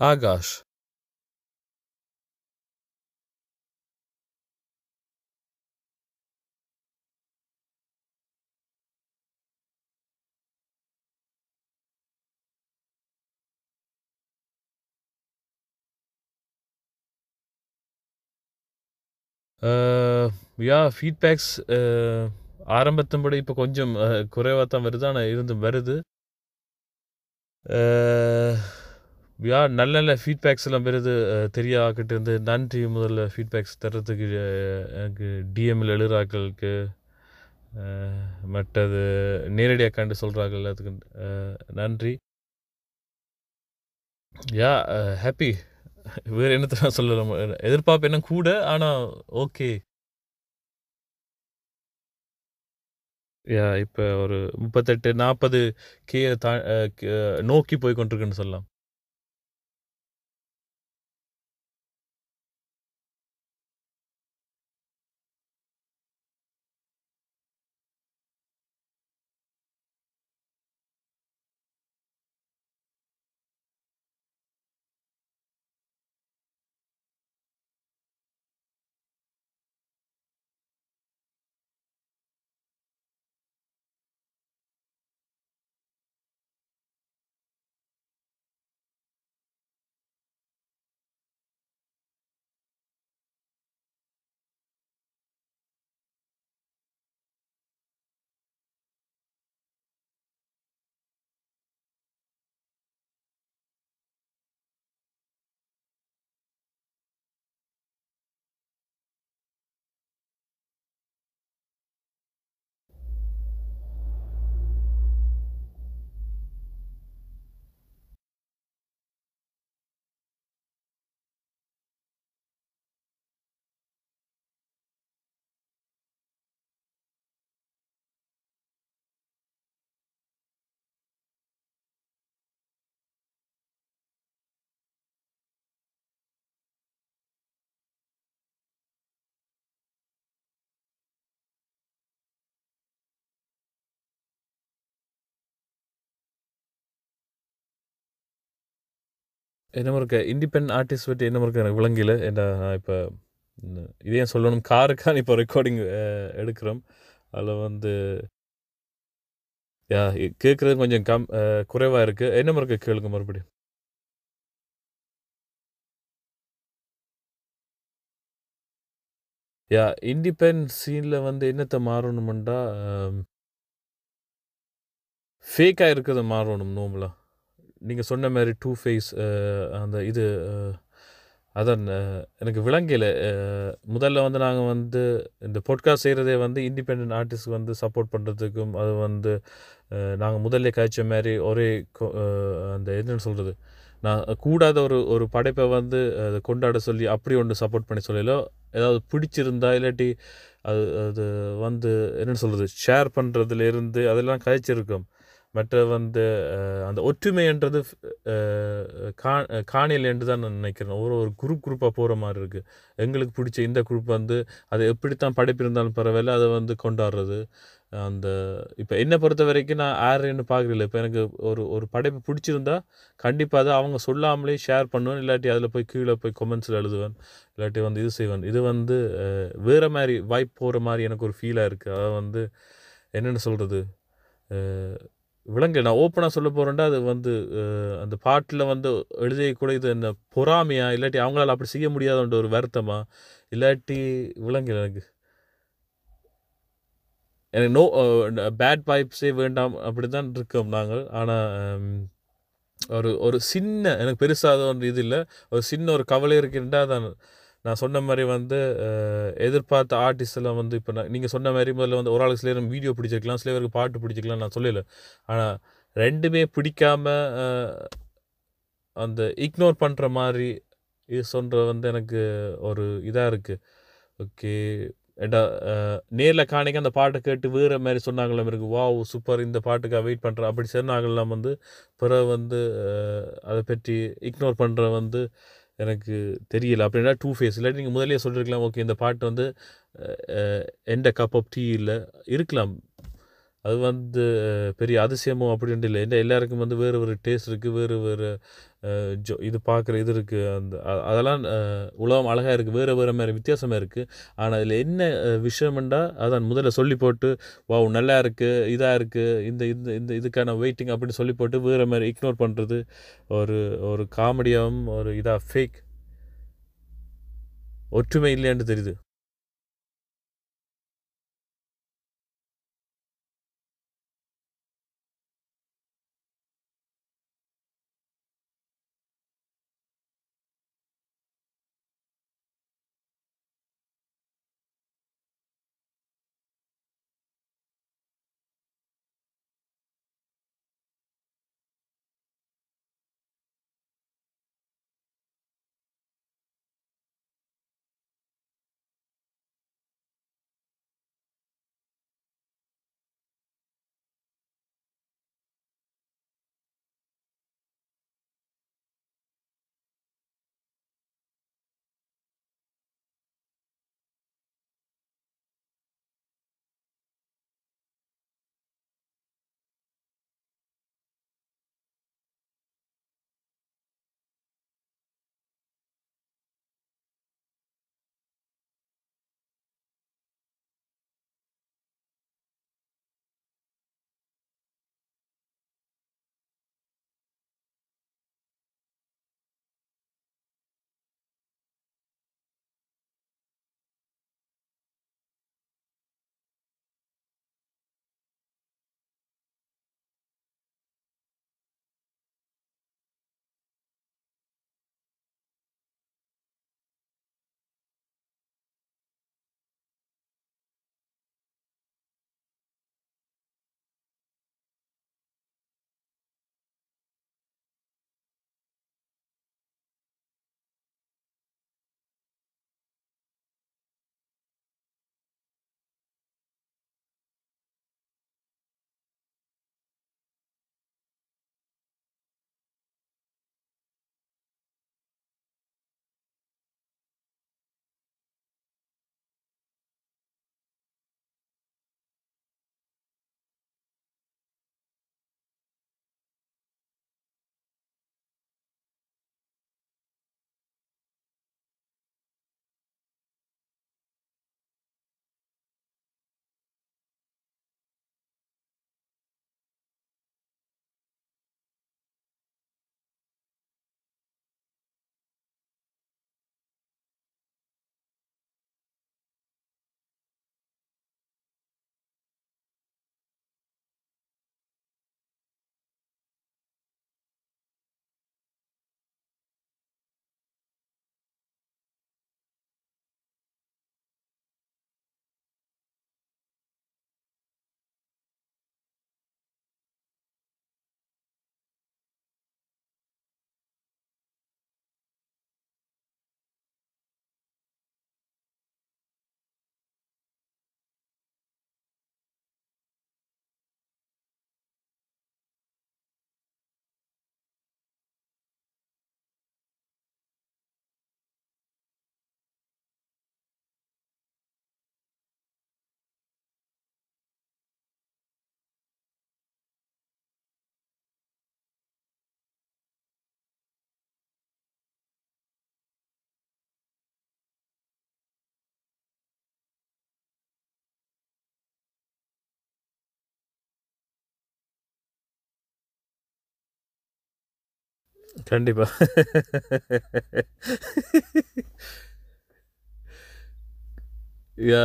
ஆகாஷ் யா feedbacks ஆரம்பத்தின்படி இப்போ கொஞ்சம் குறைவாக தான் வருது ஆனால் இருந்து வருது. யா நல்ல நல்ல ஃபீட்பேக்ஸ் எல்லாம் வருது தெரியாக்கிட்டு இருந்து நன்றி முதல்ல ஃபீட்பேக்ஸ் தர்றதுக்கு எனக்கு டிஎம்எல் எழுதுறாக்களுக்கு மற்றது நேரடியாக கண்டு சொல்கிறார்கள் அதுக்கு நன்றி. யா ஹாப்பி வேறு என்னத்தை நான் சொல்லலாம் எதிர்பார்ப்பு என்ன கூட ஆனால் ஓகே யா இப்போ ஒரு முப்பத்தெட்டு நாற்பது கே தா நோக்கி போய் கொண்டிருக்குன்னு சொல்லலாம். என்ன இருக்க இண்டிபெண்ட் ஆர்டிஸ்ட் பற்றி என்ன இருக்க எனக்கு விளங்கல ஏன்னா நான் இப்போ இதே சொல்லணும். காருக்கான இப்போ ரெக்கார்டிங் எடுக்கிறோம். அதில் வந்து யா கேட்குறது கொஞ்சம் கம் குறைவாக இருக்குது என்ன இருக்க கேளுங்க மறுபடியும். யா இண்டிபெண்ட் சீனில் வந்து என்னத்தை மாறணுமெண்டா ஃபேக்காக இருக்கிறத மாறணும் நோம்பலாம் நீங்கள் சொன்ன மாதிரி டூ ஃபேஸ் அந்த இது அதான் எனக்கு விளங்கல. முதல்ல வந்து நாங்கள் வந்து இந்த பொட்காஸ்ட் செய்கிறதே வந்து இண்டிபெண்ட் ஆர்டிஸ்ட்க்கு வந்து சப்போர்ட் பண்ணுறதுக்கும் அது வந்து நாங்கள் முதல்ல காய்ச்ச மாதிரி ஒரே அந்த என்னென்னு சொல்கிறது நான் கூடாத ஒரு ஒரு படைப்பை வந்து அதை கொண்டாட சொல்லி அப்படி ஒன்று சப்போர்ட் பண்ணி சொல்லலோ ஏதாவது பிடிச்சிருந்தா இல்லாட்டி அது அது வந்து என்னென்னு சொல்கிறது ஷேர் பண்ணுறதுலேருந்து அதெல்லாம் கழிச்சிருக்கும். மற்ற வந்து அந்த ஒற்றுமைன்றது கா- காணியல் என்று தான் நான் நினைக்கிறேன். ஒரு ஒரு குரூப் குரூப்பாக போகிற மாதிரி இருக்குது எங்களுக்கு பிடிச்ச இந்த குரூப் வந்து அது எப்படித்தான் படைப்பு இருந்தாலும் பரவாயில்ல அதை வந்து கொண்டாடுறது. அந்த இப்போ என்னை பொறுத்த வரைக்கும் நான் யாருன்னு பார்க்குறதில்ல. இப்போ எனக்கு ஒரு ஒரு படைப்பு பிடிச்சிருந்தா கண்டிப்பாக அதை அவங்க சொல்லாமலே ஷேர் பண்ணுவேன். இல்லாட்டி அதில் போய் கீழே போய் கொமெண்ட்ஸில் எழுதுவேன். இல்லாட்டி வந்து இது செய்வேன். இது வந்து வேறு மாதிரி வாய்ப்பு போகிற மாதிரி எனக்கு ஒரு ஃபீலாக இருக்குது அதை வந்து என்னென்னு சொல்கிறது விலங்கு நான் ஓப்பனாக சொல்ல போகிறேன்டா அது வந்து அந்த பாட்டில் வந்து எழுதிய கூட இது என்ன பொறாமையா? இல்லாட்டி அவங்களால அப்படி செய்ய முடியாதுன்ற ஒரு வருத்தமா? இல்லாட்டி விலங்கு எனக்கு. எனக்கு நோ பேட் பைப்ஸே வேண்டாம் அப்படி தான் இருக்கோம் நாங்கள். ஆனால் ஒரு ஒரு சின்ன எனக்கு பெருசாக ஒன்று இது இல்லை. ஒரு சின்ன ஒரு கவலை இருக்கின்றா தான் நான் சொன்ன மாதிரி வந்து எதிர்பார்த்த ஆர்டிஸ்டெல்லாம் வந்து இப்போ நான் நீங்கள் சொன்ன மாதிரி முதல்ல வந்து ஒரு ஆளுக்கு சிலர் வீடியோ பிடிச்சிருக்கலாம் சிலருக்கு பாட்டு பிடிச்சிக்கலாம் நான் சொல்லல. ஆனால் ரெண்டுமே பிடிக்காம அந்த இக்னோர் பண்ணுற மாதிரி இது சொல்கிற வந்து எனக்கு ஒரு இதாக இருக்குது ஓகே ஏண்டா நேரில் காணிக்க அந்த பாட்டை கேட்டு வேறு மாதிரி சொன்னாங்களாம் இருக்கு வா சூப்பர் இந்த பாட்டுக்காக வெயிட் பண்ணுறேன் அப்படி சொன்னாங்களாம் வந்து பிறகு வந்து அதை பற்றி இக்னோர் பண்ணுற வந்து எனக்கு தெரியல. அப்படின்னா டூ ஃபேஸ் இல்லாட்டி நீங்கள் முதலே சொல்லியிருக்கலாம் ஓகே இந்த பாட்டு வந்து எந்த கப் ஆஃப் டீ இல்லை இருக்கலாம். அது வந்து பெரிய அதிசயமோ அப்படின்ட்டு இல்லை. என்ன எல்லாருக்கும் வந்து வேறு வேறு டேஸ்ட் இருக்குது வேறு வேறு ஜோ இது பார்க்குற இது இருக்குது அந்த அதெல்லாம் உலகம் அழகாக இருக்குது வேறு வேறு மாதிரி வித்தியாசமாக இருக்குது ஆனால் அதில் என்ன அஹ், விஷயம்ண்டா அதான் முதல்ல சொல்லி போட்டு வாவ் நல்லா இருக்குது இதாக இருக்குது இந்த இந்த இந்த இதுக்கான வெயிட்டிங் அப்படின்னு சொல்லி போட்டு வேறு மாதிரி இக்னோர் பண்ணுறது ஒரு ஒரு காமெடியாகவும் ஒரு இதாக ஃபேக் ஒற்றுமை இல்லையான்னு தெரியுது. கண்டிப்பா. யா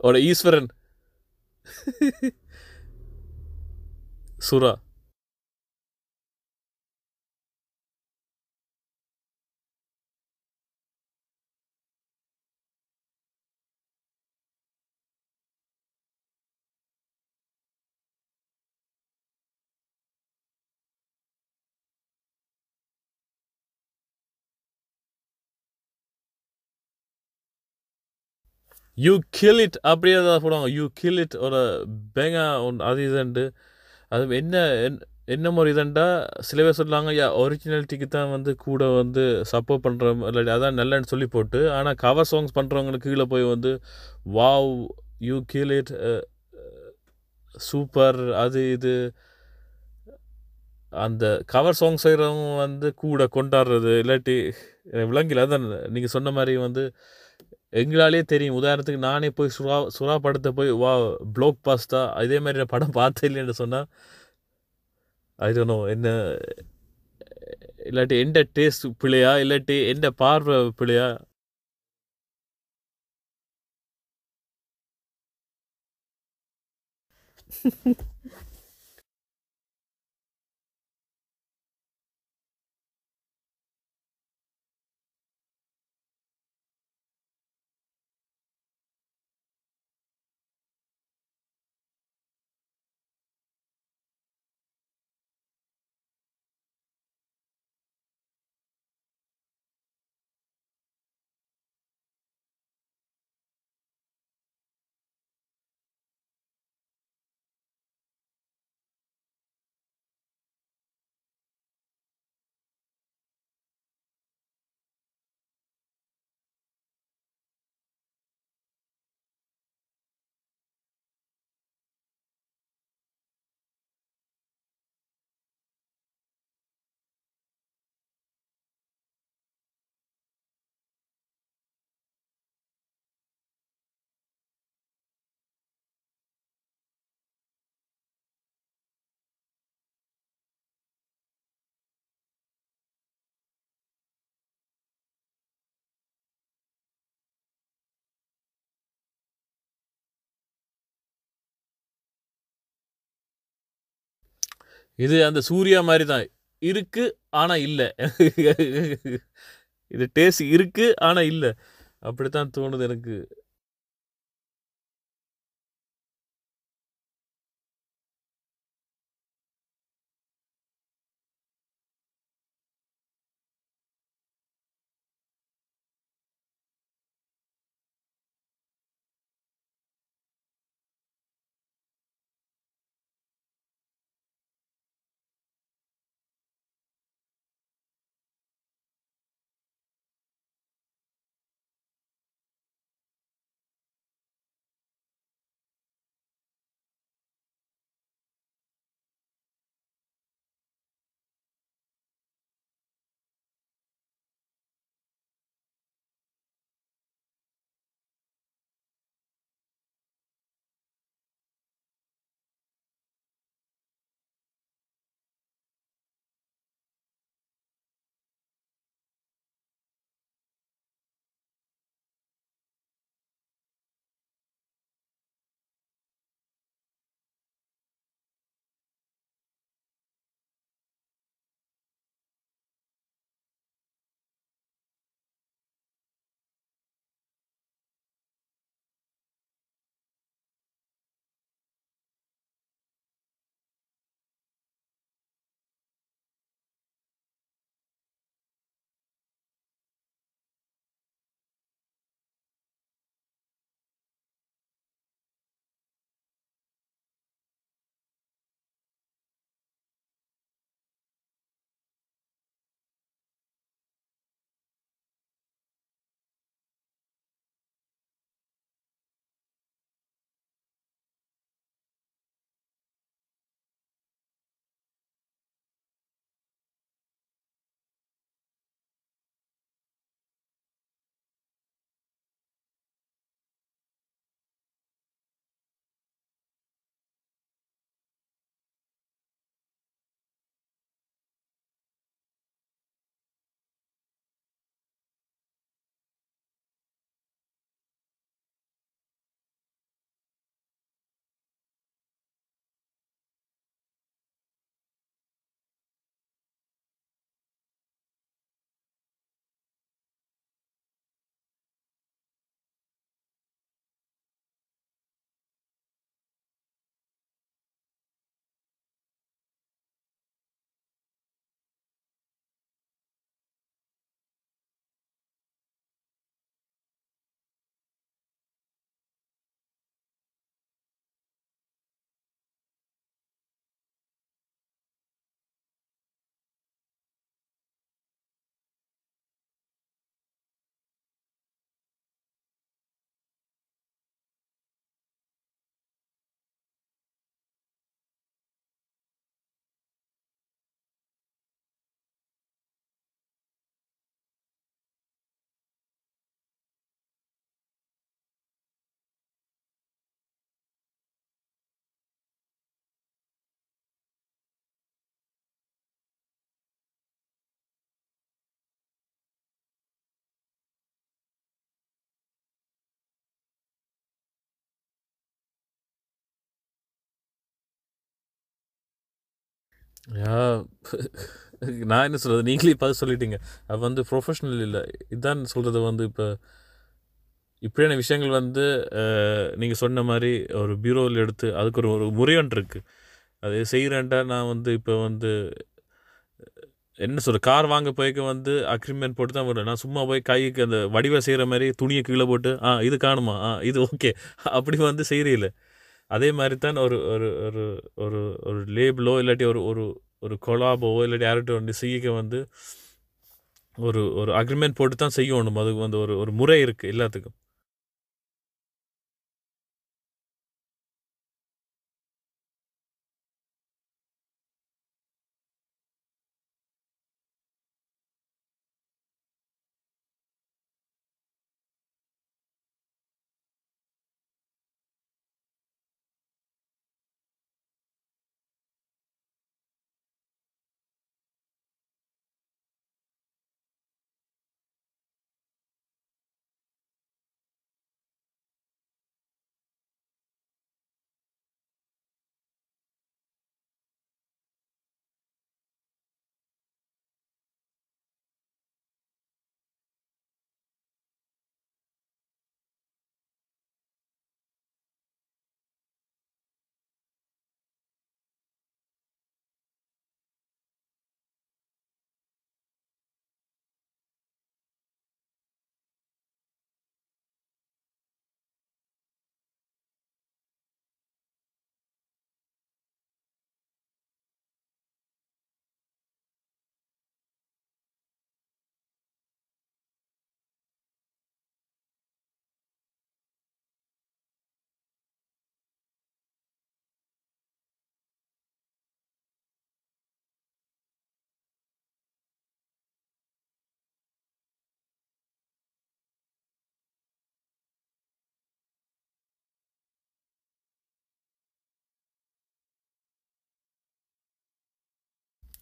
ஒரு ஈஸ்வரன். சுறா. யூ கில் இட் அப்படியே தான் போடுவாங்க. யூ கில் இட் ஒரு பேங்கா ஒன்று அது இதுண்டு. அது என்ன என்- என்ன மாதிரி இதுண்டா. சில பேர் சொல்லுவாங்க யா ஒரிஜினாலிட்டிக்கு தான் வந்து கூட வந்து சப்போர்ட் பண்ணுற இல்லாட்டி அதான் நல்லன்னு சொல்லி போட்டு ஆனால் கவர் சாங்ஸ் பண்ணுறவங்களுக்கு கீழே போய் வந்து wow you kill it super அது இது. அந்த கவர் சாங் செய்கிறவங்க வந்து கூட கொண்டாடுறது இல்லாட்டி விலங்கில் அதான் நீங்கள் சொன்ன மாதிரி வந்து எங்களாலே தெரியும். உதாரணத்துக்கு நானே போய் சுறா சுறா படத்தை போய் வா ப்ளோக் பாஸ்தா இதே மாதிரி நான் படம் பார்த்தே இல்லைன்னு சொன்னால் ஐ நோ என்ன இல்லாட்டி எந்த டேஸ்ட் பிள்ளையா இல்லாட்டி எந்த பார்வை பிள்ளையா இது அந்த சூர்யா மாதிரி தான் இருக்கு ஆனால் இல்லை. இது டேஸ்ட் இருக்குது ஆனால் இல்லை. அப்படித்தான் தோணுது எனக்கு. நான் என்ன சொல்கிறது நீங்களே பார்த்து சொல்லிட்டீங்க. அது வந்து ப்ரொஃபஷ்னல் இல்லை. இதான் சொல்கிறது வந்து இப்போ இப்படியான விஷயங்கள் வந்து நீங்கள் சொன்ன மாதிரி ஒரு பியூரோவில் எடுத்து அதுக்கு ஒரு ஒரு முறையொன்று இருக்குது அது செய்கிறேன்டா நான் வந்து இப்போ வந்து என்ன சொல்கிற கார் வாங்க போய்க்க வந்து அக்ரிமெண்ட் போட்டு தான் வருவேன். நான் சும்மா போய் கைக்கு அந்த வடிவை செய்கிற மாதிரி துணியை கீழே போட்டு ஆ இது காணுமா? ஆ இது ஓகே அப்படி வந்து செய்கிறீங்களே அதே மாதிரி தான் ஒரு ஒரு ஒரு ஒரு ஒரு லேபிளோ இல்லாட்டி ஒரு ஒரு ஒரு கொலாபோவோ இல்லாட்டி யார்கிட்ட வந்து செய்ய வந்து ஒரு ஒரு அக்ரிமெண்ட் போட்டு தான் செய்யணும். அதுக்கு வந்து ஒரு ஒரு முறை இருக்குது எல்லாத்துக்கும்.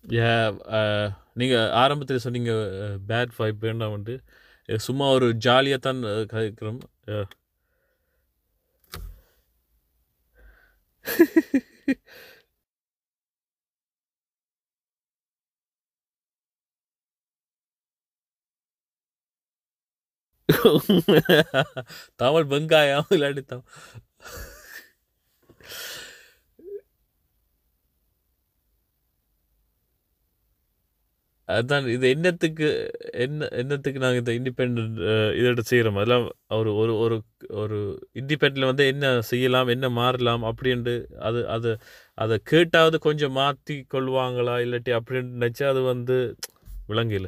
ஏ uh, நீங்கள் ஆரம்பத்தில் சொன்னீங்க uh, பேட் ஃபைப் வேண்டாம் வந்து சும்மா ஒரு ஜாலியாக தான் uh, கதைக்கிறோம். தமிழ் வெங்காயம் இல்லாட்டி தமிழ் அதுதான் இது என்னத்துக்கு என்ன என்னத்துக்கு நாங்கள் இந்த இண்டிபெண்ட் இதோட செய்கிறோம் அதெல்லாம் ஒரு ஒரு ஒரு ஒரு இண்டிபெண்டில் வந்து என்ன செய்யலாம் என்ன மாறலாம் அப்படின்ட்டு அது அது அதை கேட்டாவது கொஞ்சம் மாற்றி கொள்வாங்களா இல்லாட்டி அப்படின்ட்டு நினச்சா அது வந்து விளங்கல.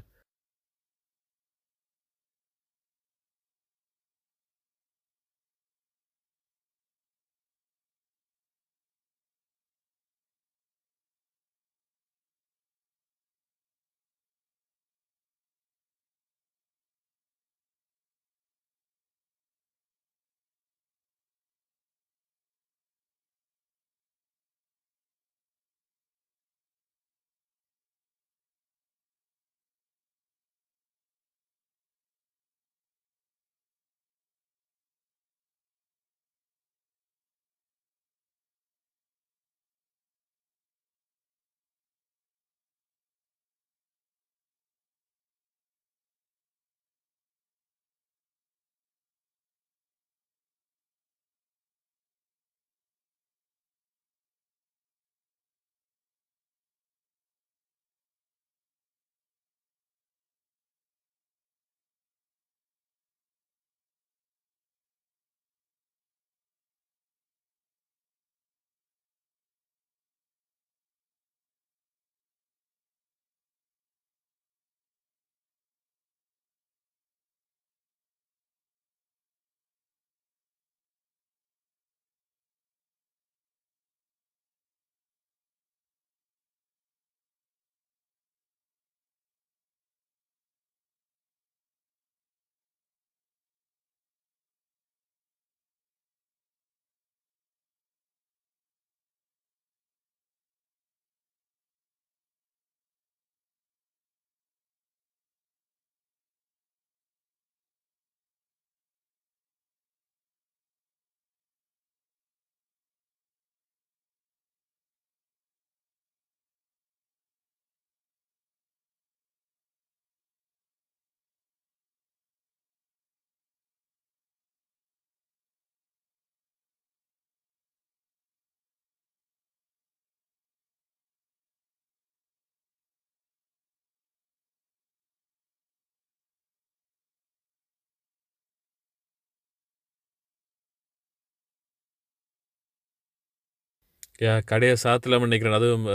கடையை சாத்தலாம்னு நினைக்கிறேன். அதுவும்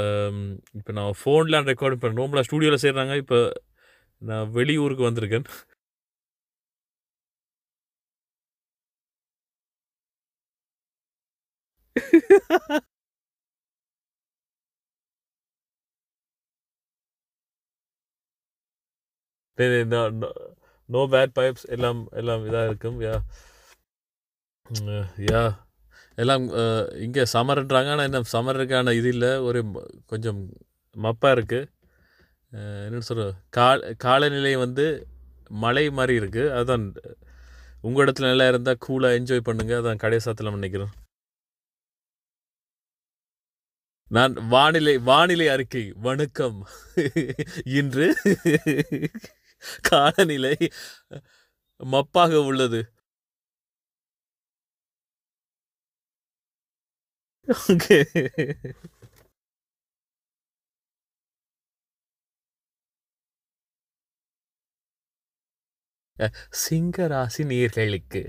இப்போ நான் ஃபோன்லாம் ரெக்கார்ட் இப்போ ரூமில் ஸ்டூடியோவில் செய்கிறாங்க இப்போ நான் வெளியூருக்கு வந்திருக்கேன். நோ பேட் பைப்ஸ் எல்லாம் எல்லாம் இதாக இருக்கும். யா. யா. எல்லாம் இங்கே சமர்ன்றாங்க. ஆனால் என்ன சமருக்கான இது இல்லை. ஒரு கொஞ்சம் மப்பாக இருக்குது என்னென்னு சொல்ற கால காலநிலை வந்து மழை மாதிரி இருக்குது அதுதான் உங்கள் இடத்துல நல்லா இருந்தால் கூலாக என்ஜாய் பண்ணுங்கள் அதான் கடைசாத்தில் நினைக்கிறோம் நான் வானிலை வானிலை அறிக்கை. வணக்கம். இன்று காலநிலை மப்பாக உள்ளது. Okay. சிங்க ராசி நேர்களுக்கு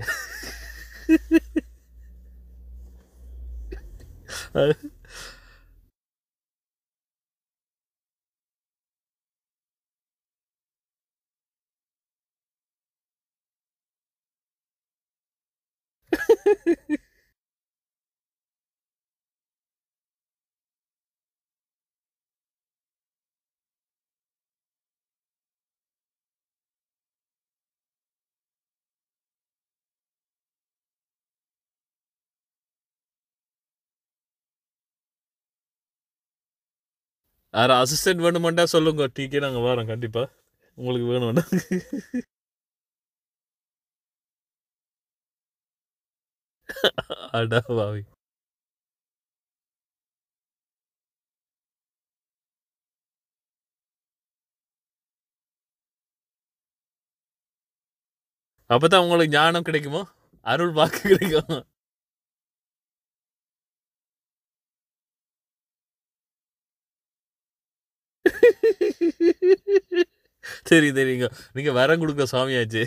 யார் அசிஸ்டன்ட் வேணுமெண்டா சொல்லுங்க. டீக்கே நாங்கள் வரோம் கண்டிப்பாக உங்களுக்கு வேணும்னா. அடா பாவி. அப்பதான் உங்களுக்கு ஞானம் கிடைக்குமோ? அருள் வாக்கு கிடைக்கும்? சரி தெரியுங்க நீங்க வரம் கொடுக்க சாமியாச்சு.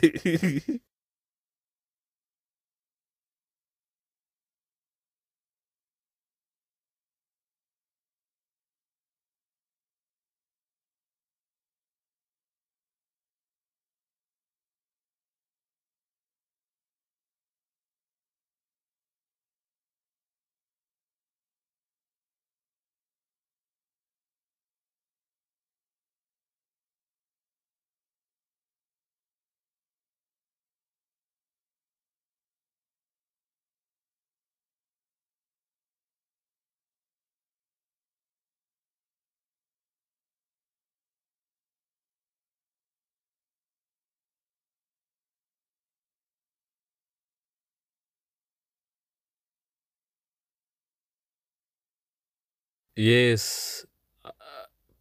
எஸ்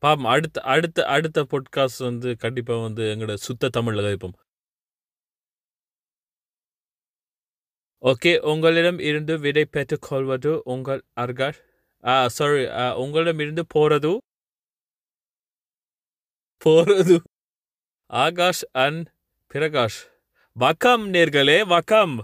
பாம் அடுத்த அடுத்த அடுத்த பொட்காஸ்ட் வந்து கண்டிப்பா வந்து எங்களோட சுத்த தமிழ்ல கதைப்போம் ஓகே உங்களிடம் இருந்து விடை பெற்றுக் கொள்வது உங்கள் அர்காஷ் ஆ சாரி உங்களிடம் இருந்து போறது? போறது. ஆகாஷ் அண்ட் பிரகாஷ். வக்கம் நேர்களே வக்கம்!